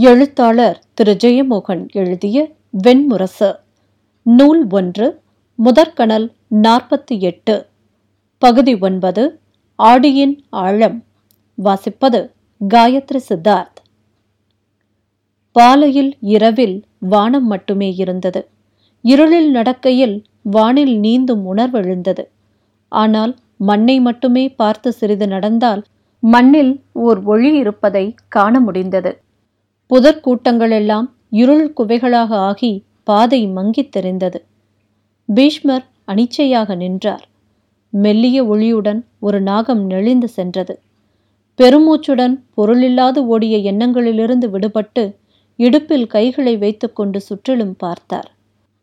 எழுத்தாளர் திரு. ஜெயமோகன் எழுதிய வெண்முரசு. நூல் ஒன்று முதற்கணல் நாற்பத்தி எட்டு. பகுதி ஒன்பது ஆடியின் ஆழம். வாசிப்பது காயத்ரி சித்தார்த். பாலையில் இரவில் வானம் மட்டுமே இருந்தது. இருளில் நடக்கையில் வானில் நீந்தும் உணர்வெழுந்தது ஆனால் மண்ணை மட்டுமே பார்த்து சிறிது நடந்தால் மண்ணில் ஓர் ஒளி இருப்பதை காண முடிந்தது. புதர் கூட்டங்களெல்லாம் இருள் குவைகளாக ஆகி பாதை மங்கித் தெரிந்தது. பீஷ்மர் அனிச்சையாக நின்றார். மெல்லிய ஒளியுடன் ஒரு நாகம் நெளிந்து சென்றது. பெருமூச்சுடன் பொருளில்லாது ஓடிய எண்ணங்களிலிருந்து விடுபட்டு இடுப்பில் கைகளை வைத்துக்கொண்டு சுற்றிலும் பார்த்தார்.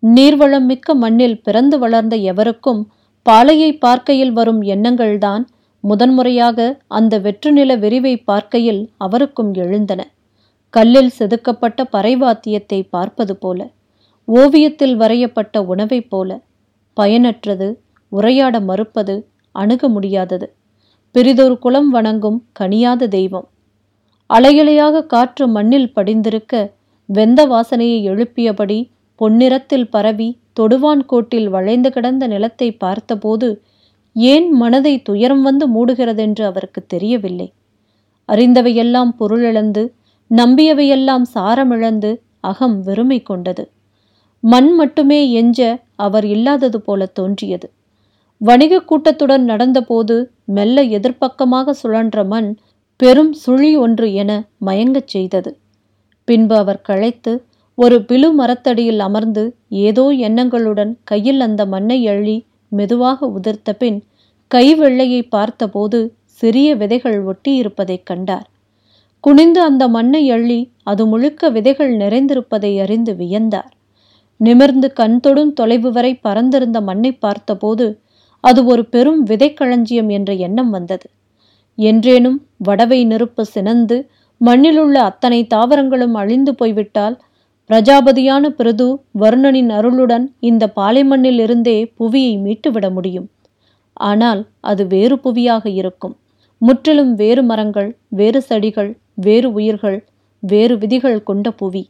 நீர்வளம் மிக்க மண்ணில் பிறந்து வளர்ந்த எவருக்கும் பாலையை பார்க்கையில் வரும் எண்ணங்கள்தான் முதன்முறையாக அந்த வெற்றுநில விரிவை பார்க்கையில் அவருக்கும் எழுந்தன. கல்லில் செதுக்கப்பட்ட பறைவாத்தியத்தை பார்ப்பது போல ஓவியத்தில் வரையப்பட்ட உணவைப் போல பயனற்றது உரையாட மறுப்பது அணுக முடியாதது. பிரிதொரு குலம் வணங்கும் கனியாத தெய்வம். அலையலையாக காற்று மண்ணில் படிந்திருக்க வெந்த வாசனையை எழுப்பியபடி பொன்னிறத்தில் பரவி தொடுவான் கோட்டில் வளைந்து கிடந்த நிலத்தை பார்த்தபோது ஏன் மனதை துயரம் வந்து மூடுகிறதென்று அவருக்கு தெரியவில்லை. அறிந்தவையெல்லாம் பொருளிழந்து நம்பியவையெல்லாம் சாரமிழந்து அகம் வெறுமை கொண்டது. மண் மட்டுமே எஞ்ச அவர் இல்லாதது போல தோன்றியது. வணிக கூட்டத்துடன் நடந்தபோது மெல்ல எதிர்ப்பக்கமாக சுழன்ற மண் பெரும் சுழி ஒன்று என மயங்கச் செய்தது. பின்பு அவர் களைத்து ஒரு பிலு மரத்தடியில் அமர்ந்து ஏதோ எண்ணங்களுடன் கையில் அந்த மண்ணை அள்ளி மெதுவாக உதிர்த்த பின் கை வெள்ளையை பார்த்தபோது சிறிய விதைகள் ஒட்டியிருப்பதைக் கண்டார். குனிந்து அந்த மண்ணை அள்ளி அது முழுக்க விதைகள் நிறைந்திருப்பதை அறிந்து வியந்தார். நிமிர்ந்து கண் தொடும் தொலைவு வரை பறந்திருந்த மண்ணை பார்த்தபோது அது ஒரு பெரும் விதைக்களஞ்சியம் என்ற எண்ணம் வந்தது. என்றேனும் வடவை நெருப்பு சினந்து மண்ணிலுள்ள அத்தனை தாவரங்களும் அழிந்து போய்விட்டால் பிரஜாபதியான பிரது வருணனின் அருளுடன் இந்த பாலைமண்ணில் இருந்தே புவியை மீட்டுவிட முடியும். ஆனால் அது வேறு புவியாக இருக்கும். முற்றிலும் வேறு மரங்கள் வேறு செடிகள் வேறு உயிர்கள் வேறு விதிகள் கொண்ட புவி.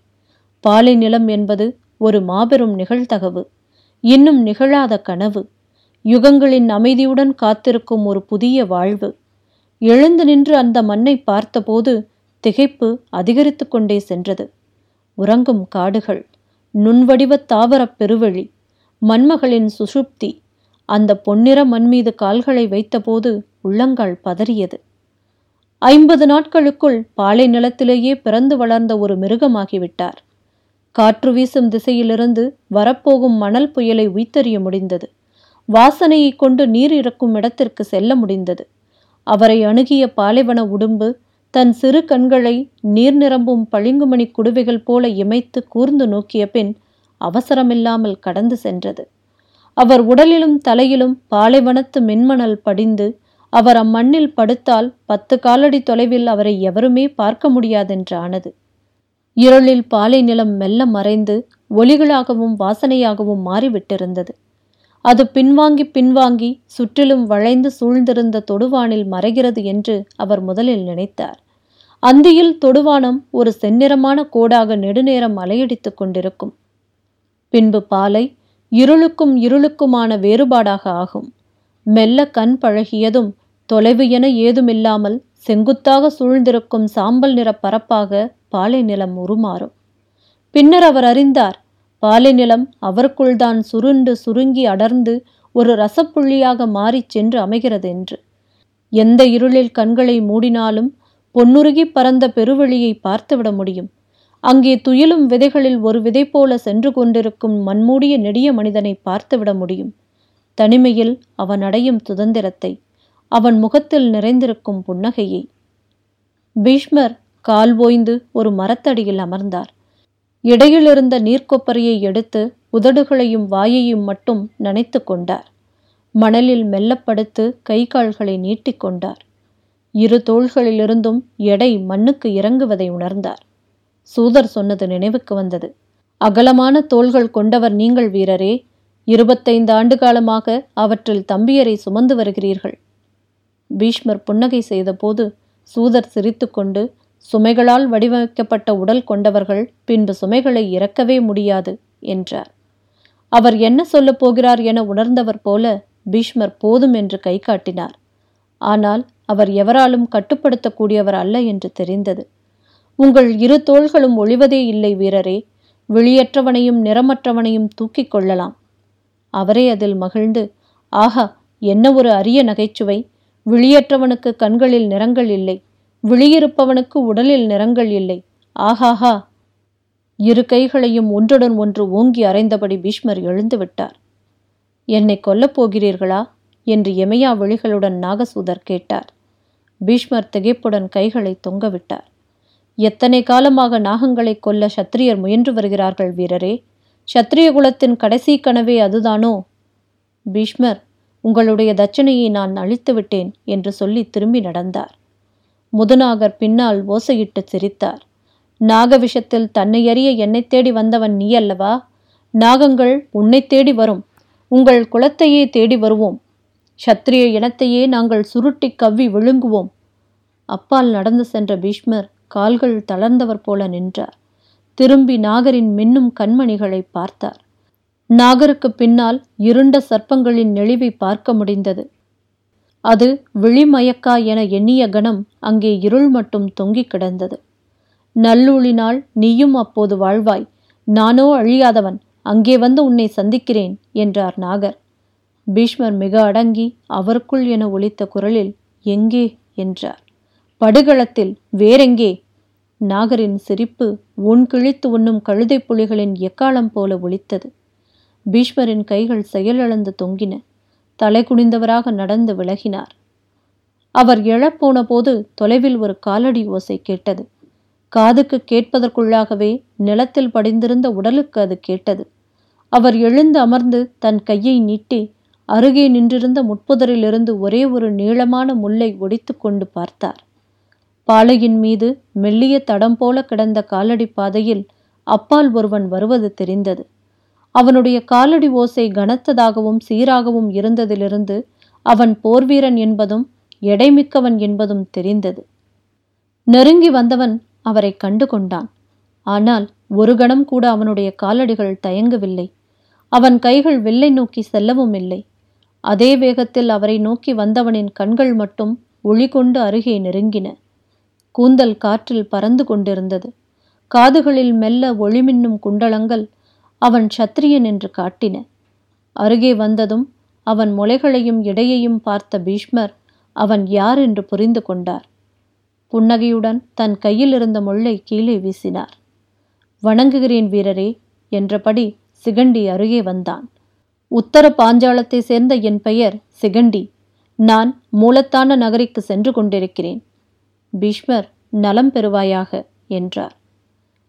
பாலை நிலம் என்பது ஒரு மாபெரும் நிகழ்தகவு இன்னும் நிகழாத கனவு. யுகங்களின் அமைதியுடன் காத்திருக்கும் ஒரு புதிய வாழ்வு. எழுந்து நின்று அந்த மண்ணை பார்த்தபோது திகைப்பு அதிகரித்து கொண்டே சென்றது. உறங்கும் காடுகள் நுண்வடிவ தாவரப் பெருவழி மண்மகளின் சுசுப்தி அந்த பொன்னிற மண் மீது கால்களை வைத்தபோது உள்ளங்கால் பதறியது. ஐம்பது நாட்களுக்குள் பாலை நிலத்திலேயே பிறந்து வளர்ந்த ஒரு மிருகமாகிவிட்டார். காற்று வீசும் திசையிலிருந்து வரப்போகும் மணல் புயலை உய்த்தறிய முடிந்தது. வாசனையை கொண்டு நீர் இறக்கும் இடத்திற்கு செல்ல முடிந்தது. அவரை அணுகிய பாலைவன உடும்பு தன் சிறு கண்களை நீர் நிரம்பும் பளிங்குமணி குடுவைகள் போல இமைத்து கூர்ந்து நோக்கிய பின் அவசரமில்லாமல் கடந்து சென்றது. அவர் உடலிலும் தலையிலும் பாலைவனத்து மென்மணல் படிந்து அவர் அம்மண்ணில் படுத்தால் பத்து காலடி தொலைவில் அவரை எவருமே பார்க்க முடியாதென்றானது. இருளில் பாலை நிலம் மெல்ல மறைந்து ஒளிகளாகவும் வாசனையாகவும் மாறிவிட்டிருந்தது. அது பின்வாங்கி பின்வாங்கி சுற்றிலும் வளைந்து சூழ்ந்திருந்த தொடுவானில் மறைகிறது என்று அவர் முதலில் நினைத்தார். அந்தியில் தொடுவானம் ஒரு செந்நிறமான கோடாக நெடுநேரம் அலையடித்துக் கொண்டிருக்கும். பின்பு பாலை இருளுக்கும் இருளுக்குமான வேறுபாடாக ஆகும். மெல்ல கண் பழகியதும் தொலைவு என ஏதுமில்லாமல் செங்குத்தாக சூழ்ந்திருக்கும் சாம்பல் நிற பரப்பாக பாலை நிலம் உருமாறும். பின்னர் அவர் அறிந்தார் பாலை நிலம் அவருக்குள்தான் சுருண்டு சுருங்கி அடர்ந்து ஒரு ரசப்புள்ளியாக மாறிச் சென்று அமைகிறது என்று. எந்த இருளில் கண்களை மூடினாலும் பொன்னுருகி பறந்த பெருவெளியை பார்த்துவிட முடியும். அங்கே துயிலும் விதைகளில் ஒரு விதை போல சென்று கொண்டிருக்கும் மண்மூடிய நெடிய மனிதனை பார்த்துவிட முடியும். தனிமையில் அவன் அடையும் சுதந்திரத்தை அவன் முகத்தில் நிறைந்திருக்கும் புன்னகையை. பீஷ்மர் கால் ஓய்ந்து ஒரு மரத்தடியில் அமர்ந்தார். இடையிலிருந்த நீர்க்கொப்பரையை எடுத்து உதடுகளையும் வாயையும் மட்டும் நனைத்து கொண்டார். மணலில் மெல்லப்படுத்து கை கால்களை நீட்டிக்கொண்டார் இரு தோள்களிலிருந்தும் எடை மண்ணுக்கு இறங்குவதை உணர்ந்தார். சூதர் சொன்னது நினைவுக்கு வந்தது. அகலமான தோள்கள் கொண்டவர் நீங்கள் வீரரே இருபத்தைந்து ஆண்டு காலமாக அவற்றில் தம்பியரை சுமந்து வருகிறீர்கள். பீஷ்மர் புன்னகை செய்தபோது சூதர் சிரித்துக்கொண்டு சுமைகளால் வடிவமைக்கப்பட்ட உடல் கொண்டவர்கள் பின்பு சுமைகளை இறக்கவே முடியாது என்றார். அவர் என்ன சொல்லப் போகிறார் என உணர்ந்தவர் போல பீஷ்மர் போதும் என்று கை காட்டினார். ஆனால் அவர் எவராலும் கட்டுப்படுத்தக்கூடியவர் அல்ல என்று தெரிந்தது. உங்கள் இரு தோள்களும் ஒளிவதே இல்லை வீரரே வெளியற்றவனையும் நிறமற்றவனையும் தூக்கிக் கொள்ளலாம். அவரே அதில் மகிழ்ந்து ஆஹா என்ன ஒரு அரிய நகைச்சுவை! விழியற்றவனுக்கு கண்களில் நிறங்கள் இல்லை. விழியிருப்பவனுக்கு உடலில் நிறங்கள் இல்லை. ஆஹாஹா! இரு கைகளையும் ஒன்றுடன் ஒன்று ஓங்கி அறைந்தபடி பீஷ்மர் எழுந்து விட்டார். என்னை கொல்லப் போகிறீர்களா? என்று எமையா விழிகளுடன் நாகசூதர் கேட்டார். பீஷ்மர் திகைப்புடன் கைகளை தொங்கவிட்டார் எத்தனை காலமாக நாகங்களை கொல்ல சத்திரியர் முயன்று வருகிறார்கள் வீரரே. சத்திரிய குலத்தின் கடைசி கனவே அதுதானோ? பீஷ்மர் உங்களுடைய தட்சணையை நான் அழித்து விட்டேன் என்று சொல்லி திரும்பி நடந்தார். முதுநாகர் பின்னால் ஓசையிட்டு சிரித்தார். நாக விஷத்தில் தன்னை அறிய என்னை தேடி வந்தவன் நீ அல்லவா? நாகங்கள் உன்னை தேடி வரும். உங்கள் குலத்தையே தேடி வருவோம். சத்திரிய இனத்தையே நாங்கள் சுருட்டி கவ்வி விழுங்குவோம். அப்பால் நடந்து சென்ற பீஷ்மர் கால்கள் தளர்ந்தவர் போல நின்றார். திரும்பி நாகரின் மின்னும் கண்மணிகளை பார்த்தார். நாகருக்கு பின்னால் இருண்ட சர்ப்பங்களின் நெளிவை பார்க்க முடிந்தது. அது விழிமயக்கா என எண்ணிய கணம் அங்கே இருள் மட்டும் தொங்கிக் கிடந்தது. நல்லூழினால் நீயும் அப்போது வாழ்வாய். நானோ அழியாதவன். அங்கே வந்து உன்னை சந்திக்கிறேன் என்றார் நாகர். பீஷ்மர் மிக அடங்கி அவருக்குள் என ஒலித்த குரலில் எங்கே? என்றார். படுகளத்தில். வேறெங்கே? நாகரின் சிரிப்பு உன் கிழித்து உண்ணும் கழுதை புலிகளின் எக்காலம் போல ஒலித்தது. பீஷ்மரின் கைகள் செயலிழந்து தொங்கின. தலை குனிந்தவராக நடந்து விலகினார். அவர் எழப்போன போது தொலைவில் ஒரு காலடி ஓசை கேட்டது. காதுக்கு கேட்பதற்குள்ளாகவே நிலத்தில் படிந்திருந்த உடலுக்கு அது கேட்டது. அவர் எழுந்து அமர்ந்து தன் கையை நீட்டி அருகே நின்றிருந்த முட்புதரிலிருந்து ஒரே ஒரு நீளமான முல்லை ஒடித்து கொண்டு பார்த்தார். பாலையின் மீது மெல்லிய தடம் போல கிடந்த காலடி பாதையில் அப்பால் ஒருவன் வருவது தெரிந்தது. அவனுடைய காலடி ஓசை கனத்ததாகவும் சீராகவும் இருந்ததிலிருந்து அவன் போர்வீரன் என்பதும் எடைமிக்கவன் என்பதும் தெரிந்தது. நெருங்கி வந்தவன் அவரை கண்டு கொண்டான் ஆனால் ஒரு கணம் கூட அவனுடைய காலடிகள் தயங்கவில்லை. அவன் கைகள் வெள்ளை நோக்கி செல்லவும் இல்லை. அதே வேகத்தில் அவரை நோக்கி வந்தவனின் கண்கள் மட்டும் ஒளி கொண்டு அருகே நெருங்கின. கூந்தல் காற்றில் பறந்து கொண்டிருந்தது. காதுகளில் மெல்ல ஒளிமின்னும் குண்டலங்கள் அவன் சத்திரியன் என்று காட்டின. அருகே வந்ததும் அவன் முளைகளையும் இடையையும் பார்த்த பீஷ்மர் அவன் யார் என்று புரிந்து கொண்டார். புன்னகையுடன் தன் கையில் இருந்த முள்ளை கீழே வீசினார். வணங்குகிறேன் வீரரே என்றபடி சிகண்டி அருகே வந்தான். உத்தர பாஞ்சாலத்தை சேர்ந்த என் பெயர் சிகண்டி. நான் மூலத்தான நகரிக்கு சென்று கொண்டிருக்கிறேன். பீஷ்மர் நலம் பெறுவாயாக என்றார்.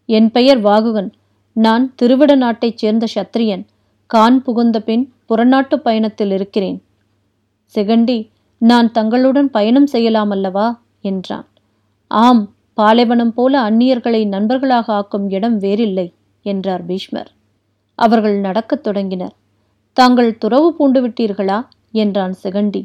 என் பெயர் வாகுகன். நான் திருவிட நாட்டைச் சேர்ந்த சத்திரியன் கான் புகுந்த பின் புறநாட்டு பயணத்தில் இருக்கிறேன். செகண்டி நான் தங்களுடன் பயணம் செய்யலாம் அல்லவா என்றான். ஆம் பாலைவனம் போல அந்நியர்களை நண்பர்களாக ஆக்கும் இடம் வேறில்லை என்றார் பீஷ்மர். அவர்கள் நடக்கத் தொடங்கினர். தாங்கள் துறவு பூண்டு விட்டீர்களா என்றான் சிகண்டி.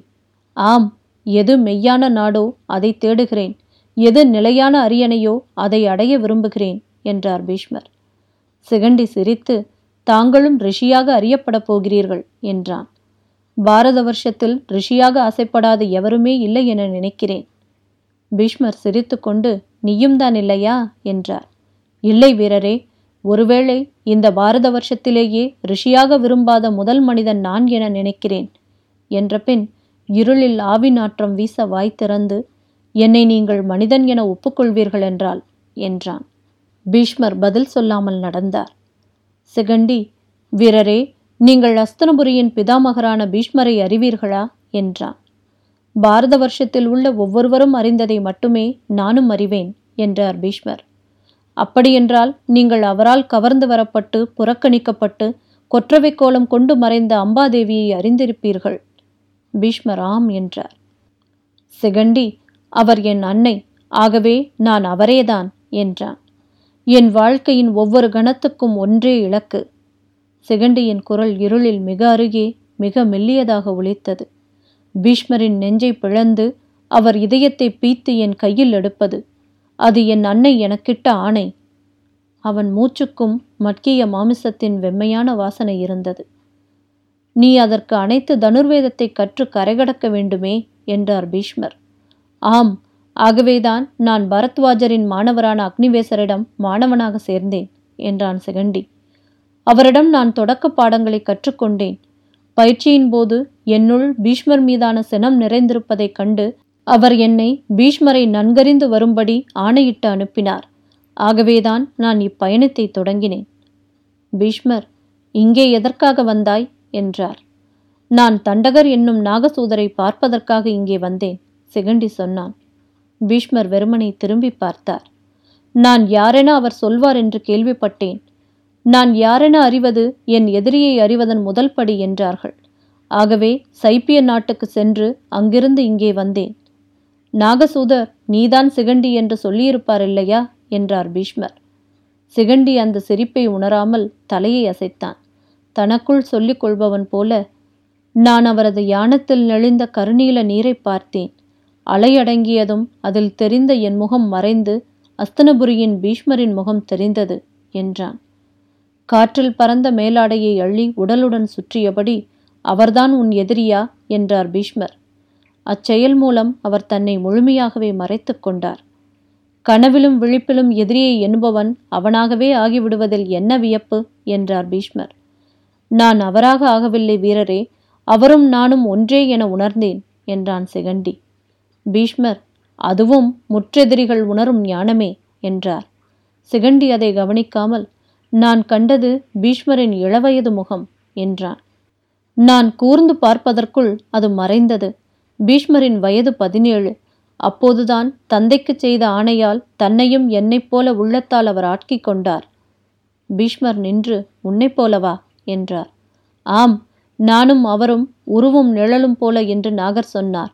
ஆம் எது மெய்யான நாடோ அதை தேடுகிறேன். எது நிலையான அரியணையோ அதை அடைய விரும்புகிறேன் என்றார் பீஷ்மர். சிகண்டி சிரித்து தாங்களும் ரிஷியாக அறியப்படப் போகிறீர்கள் என்றான். பாரத வருஷத்தில் ரிஷியாக ஆசைப்படாத எவருமே இல்லை என நினைக்கிறேன். பீஷ்மர் சிரித்துக்கொண்டு நீயும் தான் இல்லையா? என்றார். இல்லை வீரரே ஒருவேளை இந்த பாரத வருஷத்திலேயே ரிஷியாக விரும்பாத முதல் மனிதன் நான் என நினைக்கிறேன் என்ற பின் இருளில் ஆவி நாற்றம் வீச வாய் திறந்து என்னை நீங்கள் மனிதன் என ஒப்புக்கொள்வீர்கள் என்றால் என்றான். பீஷ்மர் பதில் சொல்லாமல் நடந்தார். சிகண்டி வீரரே நீங்கள் அஸ்தனபுரியின் பிதாமகரான பீஷ்மரை அறிவீர்களா? என்றான். பாரத வருஷத்தில் உள்ள ஒவ்வொருவரும் அறிந்ததை மட்டுமே நானும் அறிவேன் என்றார் பீஷ்மர். அப்படியென்றால் நீங்கள் அவரால் கவர்ந்து வரப்பட்டு புறக்கணிக்கப்பட்டு கொற்றவை கோலம் கொண்டு மறைந்த அம்பாதேவியை அறிந்திருப்பீர்கள். பீஷ்மர் ஆம் என்றார். சிகண்டி அவர் என் அன்னை ஆகவே நான் அவரேதான் என்றான். என் வாழ்க்கையின் ஒவ்வொரு கணத்துக்கும் ஒன்றே இலக்கு. சிகண்டியின் குரல் இருளில் மிக அருகே மிக மெல்லியதாக ஒலித்தது. பீஷ்மரின் நெஞ்சை பிளந்து அவர் இதயத்தை பீத்து என் கையில் எடுப்பது. அது என் அன்னை எனக்கிட்ட ஆணை. அவன் மூச்சுக்கும் மட்கிய மாமிசத்தின் வெம்மையான வாசனை இருந்தது. நீ அதற்கு அனைத்து தனுர்வேதத்தை கற்று கரைகடக்க வேண்டுமே என்றார் பீஷ்மர். ஆம் ஆகவேதான் நான் பரத்வாஜரின் மாணவரான அக்னிவேசரிடம் மாணவனாக சேர்ந்தேன் என்றான் சிகண்டி. அவரிடம் நான் தொடக்க பாடங்களை கற்றுக்கொண்டேன். பயிற்சியின் போது என்னுள் பீஷ்மர் மீதான சினம் நிறைந்திருப்பதைக் கண்டு அவர் என்னை பீஷ்மரை நன்கறிந்து வரும்படி ஆணையிட்டு அனுப்பினார். ஆகவேதான் நான் இப்பயணத்தை தொடங்கினேன். பீஷ்மர் இங்கே எதற்காக வந்தாய்? என்றார். நான் தண்டகர் என்னும் நாகசூதரை பார்ப்பதற்காக இங்கே வந்தேன் சிகண்டி சொன்னான். பீஷ்மர் வெறுமனை திரும்பி பார்த்தார். நான் யாரென அவர் சொல்வார் என்று கேள்விப்பட்டேன். நான் யாரென அறிவது என் எதிரியை அறிவதன் முதல் படி என்றார்கள். ஆகவே சைப்பிய நாட்டுக்கு சென்று அங்கிருந்து இங்கே வந்தேன். நாகசூதர் நீதான் சிகண்டி என்று சொல்லியிருப்பார் இல்லையா? என்றார் பீஷ்மர். சிகண்டி அந்த சிரிப்பை உணராமல் தலையை அசைத்தான். தனக்குள் சொல்லிக் கொள்பவன் போல நான் அவரது யானத்தில் நெளிந்த கருநீல நீரை பார்த்தேன். அலையடங்கியதும் அதில் தெரிந்த என் முகம் மறைந்து அஸ்தனபுரியின் பீஷ்மரின் முகம் தெரிந்தது என்றான். காற்றில் பறந்த மேலாடையை அள்ளி உடலுடன் சுற்றியபடி அவர்தான் உன் எதிரியா? என்றார் பீஷ்மர். அச்செயல் மூலம் அவர் தன்னை முழுமையாகவே மறைத்து கொண்டார். கனவிலும் விழிப்பிலும் எதிரியை எண்பவன் அவனாகவே ஆகிவிடுவதில் என்ன வியப்பு? என்றார் பீஷ்மர். நான் அவராக ஆகவில்லை வீரரே அவரும் நானும் ஒன்றே என உணர்ந்தேன் என்றான் சிகண்டி. பீஷ்மர் அதுவும் முற்றெதிரிகள் உணரும் ஞானமே என்றார். சிகண்டி அதை கவனிக்காமல் நான் கண்டது பீஷ்மரின் இளவயது முகம் என்றான். நான் கூர்ந்து பார்ப்பதற்குள் அது மறைந்தது. பீஷ்மரின் வயது பதினேழு. அப்போதுதான் தந்தைக்குச் செய்த ஆணையால் தன்னையும் என்னைப் போல உள்ளத்தால் அவர் ஆட்கி கொண்டார். பீஷ்மர் நின்று உன்னைப் போலவா என்றார். ஆம் நானும் அவரும் உருவும் நிழலும் போல என்று நாகர் சொன்னார்.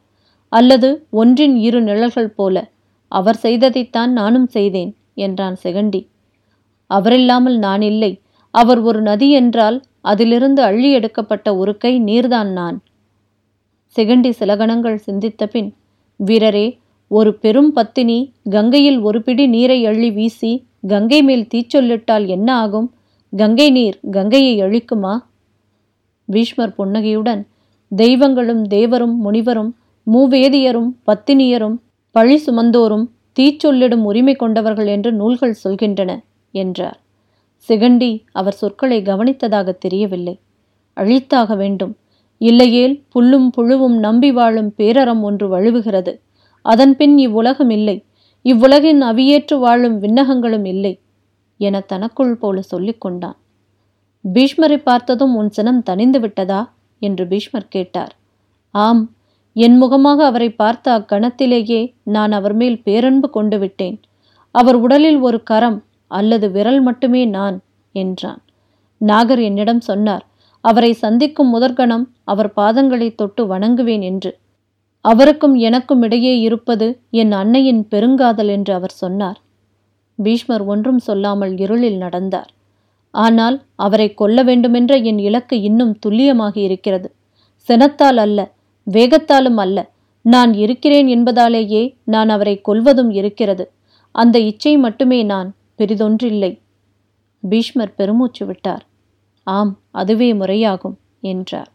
அல்லது ஒன்றின் இரு நிழல்கள் போல அவர் செய்ததைத்தான் நானும் செய்தேன் என்றான் செகண்டி. அவரில்லாமல் நான் இல்லை அவர் ஒரு நதி என்றால் அதிலிருந்து அள்ளி எடுக்கப்பட்ட ஒரு கை நீர்தான் நான். செகண்டி சில கணங்கள் சிந்தித்த பின் வீரரே ஒரு பெரும் பத்தினி கங்கையில் ஒரு பிடி நீரை அள்ளி வீசி கங்கை மேல் தீச்சொல்லிட்டால் என்ன ஆகும்? கங்கை நீர் கங்கையை அழிக்குமா? பீஷ்மர் புன்னகையுடன் தெய்வங்களும் தேவரும் முனிவரும் மூவேதியரும் பத்தினியரும் பழி சுமந்தோரும் தீச்சொல்லிடும் உரிமை கொண்டவர்கள் என்று நூல்கள் சொல்கின்றன என்றார். சிகண்டி அவர் சொற்களை கவனித்ததாக தெரியவில்லை. அழித்தாக வேண்டும். இல்லையேல் புல்லும் புழுவும் நம்பி வாழும் பேரறம் ஒன்று வழுவுகிறது. அதன்பின் இவ்வுலகம் இல்லை. இவ்வுலகின் அவியேற்று வாழும் விண்ணகங்களும் இல்லை என தனக்குள் போல சொல்லிக் கொண்டான். பீஷ்மரை பார்த்ததும் உன் சினம் தணிந்து விட்டதா? என்று பீஷ்மர் கேட்டார். ஆம் என் முகமாக அவரை பார்த்த அக்கணத்திலேயே நான் அவர் மேல் பேரன்பு கொண்டு விட்டேன். அவர் உடலில் ஒரு கரம் அல்லது விரல் மட்டுமே நான் என்றான். நாகர் என்னிடம் சொன்னார் அவரை சந்திக்கும் முதற்கணம் அவர் பாதங்களை தொட்டு வணங்குவேன் என்று. அவருக்கும் எனக்கும் இடையே இருப்பது என் அன்னையின் பெருங்காதல் என்று அவர் சொன்னார். பீஷ்மர் ஒன்றும் சொல்லாமல் இருளில் நடந்தார். ஆனால் அவரை கொல்ல வேண்டுமென்ற என் இலக்கு இன்னும் துல்லியமாகி இருக்கிறது. சினத்தால் அல்ல வேகத்தாலும் அல்ல. நான் இருக்கிறேன் என்பதாலேயே நான் அவரை கொல்வதும் இருக்கிறது. அந்த இச்சை மட்டுமே நான் பெரிதொன்றில்லை. பீஷ்மர் பெருமூச்சு விட்டார். ஆம் அதுவே முறையாகும் என்றார்.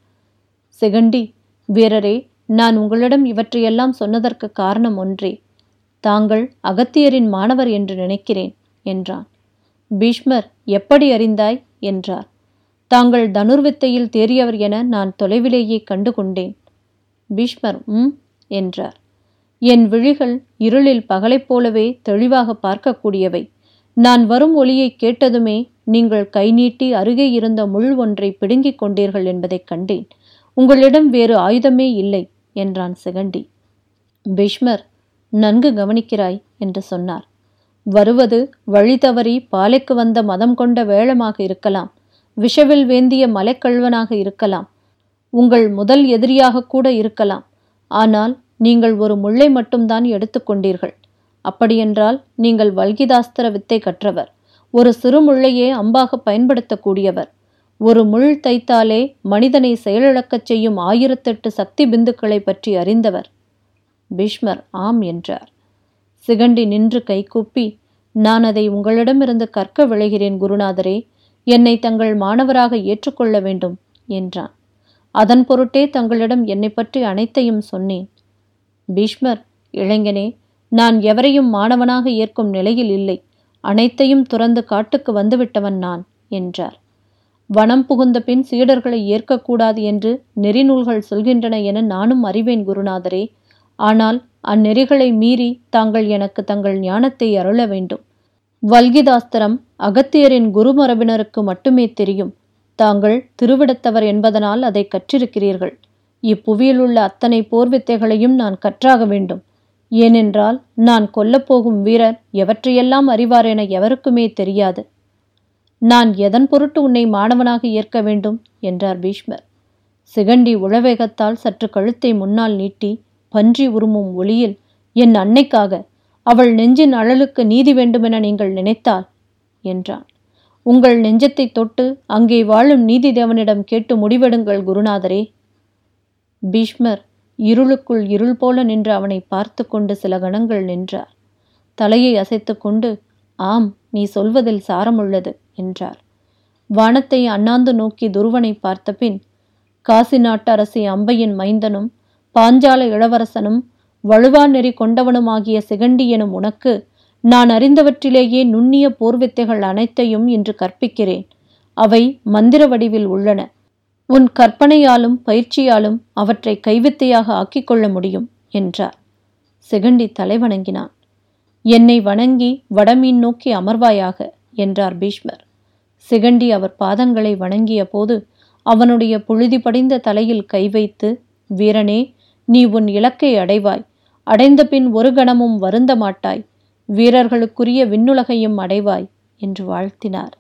செகண்டி வீரரே நான் உங்களிடம் இவற்றையெல்லாம் சொன்னதற்கு காரணம் ஒன்றே. தாங்கள் அகத்தியரின் மாணவர் என்று நினைக்கிறேன் என்றான். பீஷ்மர் எப்படி அறிந்தாய்? என்றார். தாங்கள் தனுர்வித்தையில் தேறியவர் என நான் தொலைவிலேயே கண்டு கொண்டேன் பீஷ்மர் ம் என்றார். என் விழிகள் இருளில் பகலைப் போலவே தெளிவாக பார்க்கக்கூடியவை. நான் வரும் ஒளியை கேட்டதுமே நீங்கள் கை நீட்டி அருகே இருந்த முள் ஒன்றை பிடுங்கிக் கொண்டீர்கள் என்பதைக் கண்டேன். உங்களிடம் வேறு ஆயுதமே இல்லை என்றான் சிகண்டி. பீஷ்மர் நன்கு கவனிக்கிறாய் என்று சொன்னார். வருவது வழி தவறி பாலைக்கு வந்த மதம் கொண்ட வேளமாக இருக்கலாம். விஷவில் வேந்திய மலைக்கழுவனாக இருக்கலாம். உங்கள் முதல் எதிரியாக கூட இருக்கலாம். ஆனால் நீங்கள் ஒரு முள்ளை மட்டும்தான் எடுத்துக்கொண்டீர்கள் அப்படியென்றால் நீங்கள் வல்கிதாஸ்திர வித்தை கற்றவர். ஒரு சிறு முள்ளையே அம்பாக பயன்படுத்தக்கூடியவர். ஒரு முள் தைத்தாலே மனிதனை செயலிழக்கச் செய்யும் ஆயிரத்தெட்டு சக்தி பிந்துக்களை பற்றி அறிந்தவர். பீஷ்மர் ஆம் என்றார். சிகண்டி நின்று கைகூப்பி நான் அதை உங்களிடமிருந்து கற்க விளைகிறேன் குருநாதரே. என்னை தங்கள் மாணவராக ஏற்றுக்கொள்ள வேண்டும் என்றான். அதன் பொருட்டே தங்களிடம் என்னை பற்றி அனைத்தையும் சொன்னேன். பீஷ்மர் இளைஞனே நான் எவரையும் மாணவனாக ஏற்கும் நிலையில் இல்லை. அனைத்தையும் துறந்து காட்டுக்கு வந்துவிட்டவன் நான் என்றார். வனம் புகுந்த பின் சீடர்களை ஏற்கக்கூடாது என்று நெறிநூல்கள் சொல்கின்றன என நானும் அறிவேன் குருநாதரே. ஆனால் அந்நெறிகளை மீறி தாங்கள் எனக்கு தங்கள் ஞானத்தை அருள வேண்டும். வல்கிதாஸ்திரம் அகத்தியரின் குருமரபினருக்கு மட்டுமே தெரியும். தாங்கள் திருவிடத்தவர் என்பதனால் அதை கற்றிருக்கிறீர்கள். இப்புவியிலுள்ள அத்தனை போர் வித்தைகளையும் நான் கற்றாக வேண்டும். ஏனென்றால் நான் கொல்லப்போகும் வீரர் எவற்றையெல்லாம் அறிவார் என எவருக்குமே தெரியாது. நான் எதன் பொருட்டு உன்னை மாணவனாக ஏற்க வேண்டும்? என்றார் பீஷ்மர். சிகண்டி உளவேகத்தால் சற்று கழுத்தை முன்னால் நீட்டி பன்றி உருமும் ஒளியில் என் அன்னைக்காக அவள் நெஞ்சின் அழலுக்கு நீதி வேண்டுமென நீங்கள் நினைத்தால்? என்றான். உங்கள் நெஞ்சத்தை தொட்டு அங்கே வாழும் நீதி தேவனிடம் கேட்டு முடிவெடுங்கள் குருநாதரே. பீஷ்மர் இருளுக்குள் இருள் போல நின்று அவனை பார்த்து கொண்டு சில கணங்கள் நின்றார். தலையை அசைத்து கொண்டு ஆம் நீ சொல்வதில் சாரமுள்ளது என்றார். வானத்தை அண்ணாந்து நோக்கி துருவனை பார்த்தபின் காசி நாட்டு அரசி அம்பையின் மைந்தனும் பாஞ்சால இளவரசனும் வலுவா நெறி கொண்டவனுமாகிய சிகண்டி எனும் உனக்கு நான் அறிந்தவற்றிலேயே நுண்ணிய போர்வித்தைகள் அனைத்தையும் இன்று கற்பிக்கிறேன். அவை மந்திர வடிவில் உள்ளன. உன் கற்பனையாலும் பயிற்சியாலும் அவற்றை கைவித்தையாக ஆக்கிக்கொள்ள முடியும் என்றார். சிகண்டி தலைவணங்கினான். என்னை வணங்கி வடமீன் நோக்கி அமர்வாயாக என்றார் பீஷ்மர். சிகண்டி அவர் பாதங்களை வணங்கிய போது அவனுடைய புழுதி படிந்த தலையில் கை வைத்து வீரனே நீ உன் இலக்கை அடைவாய். அடைந்த பின் ஒரு கணமும் வருந்த மாட்டாய் வீரர்களுக்குரிய விண்ணுலகையும் அடைவாய் என்று வாழ்த்தினார்.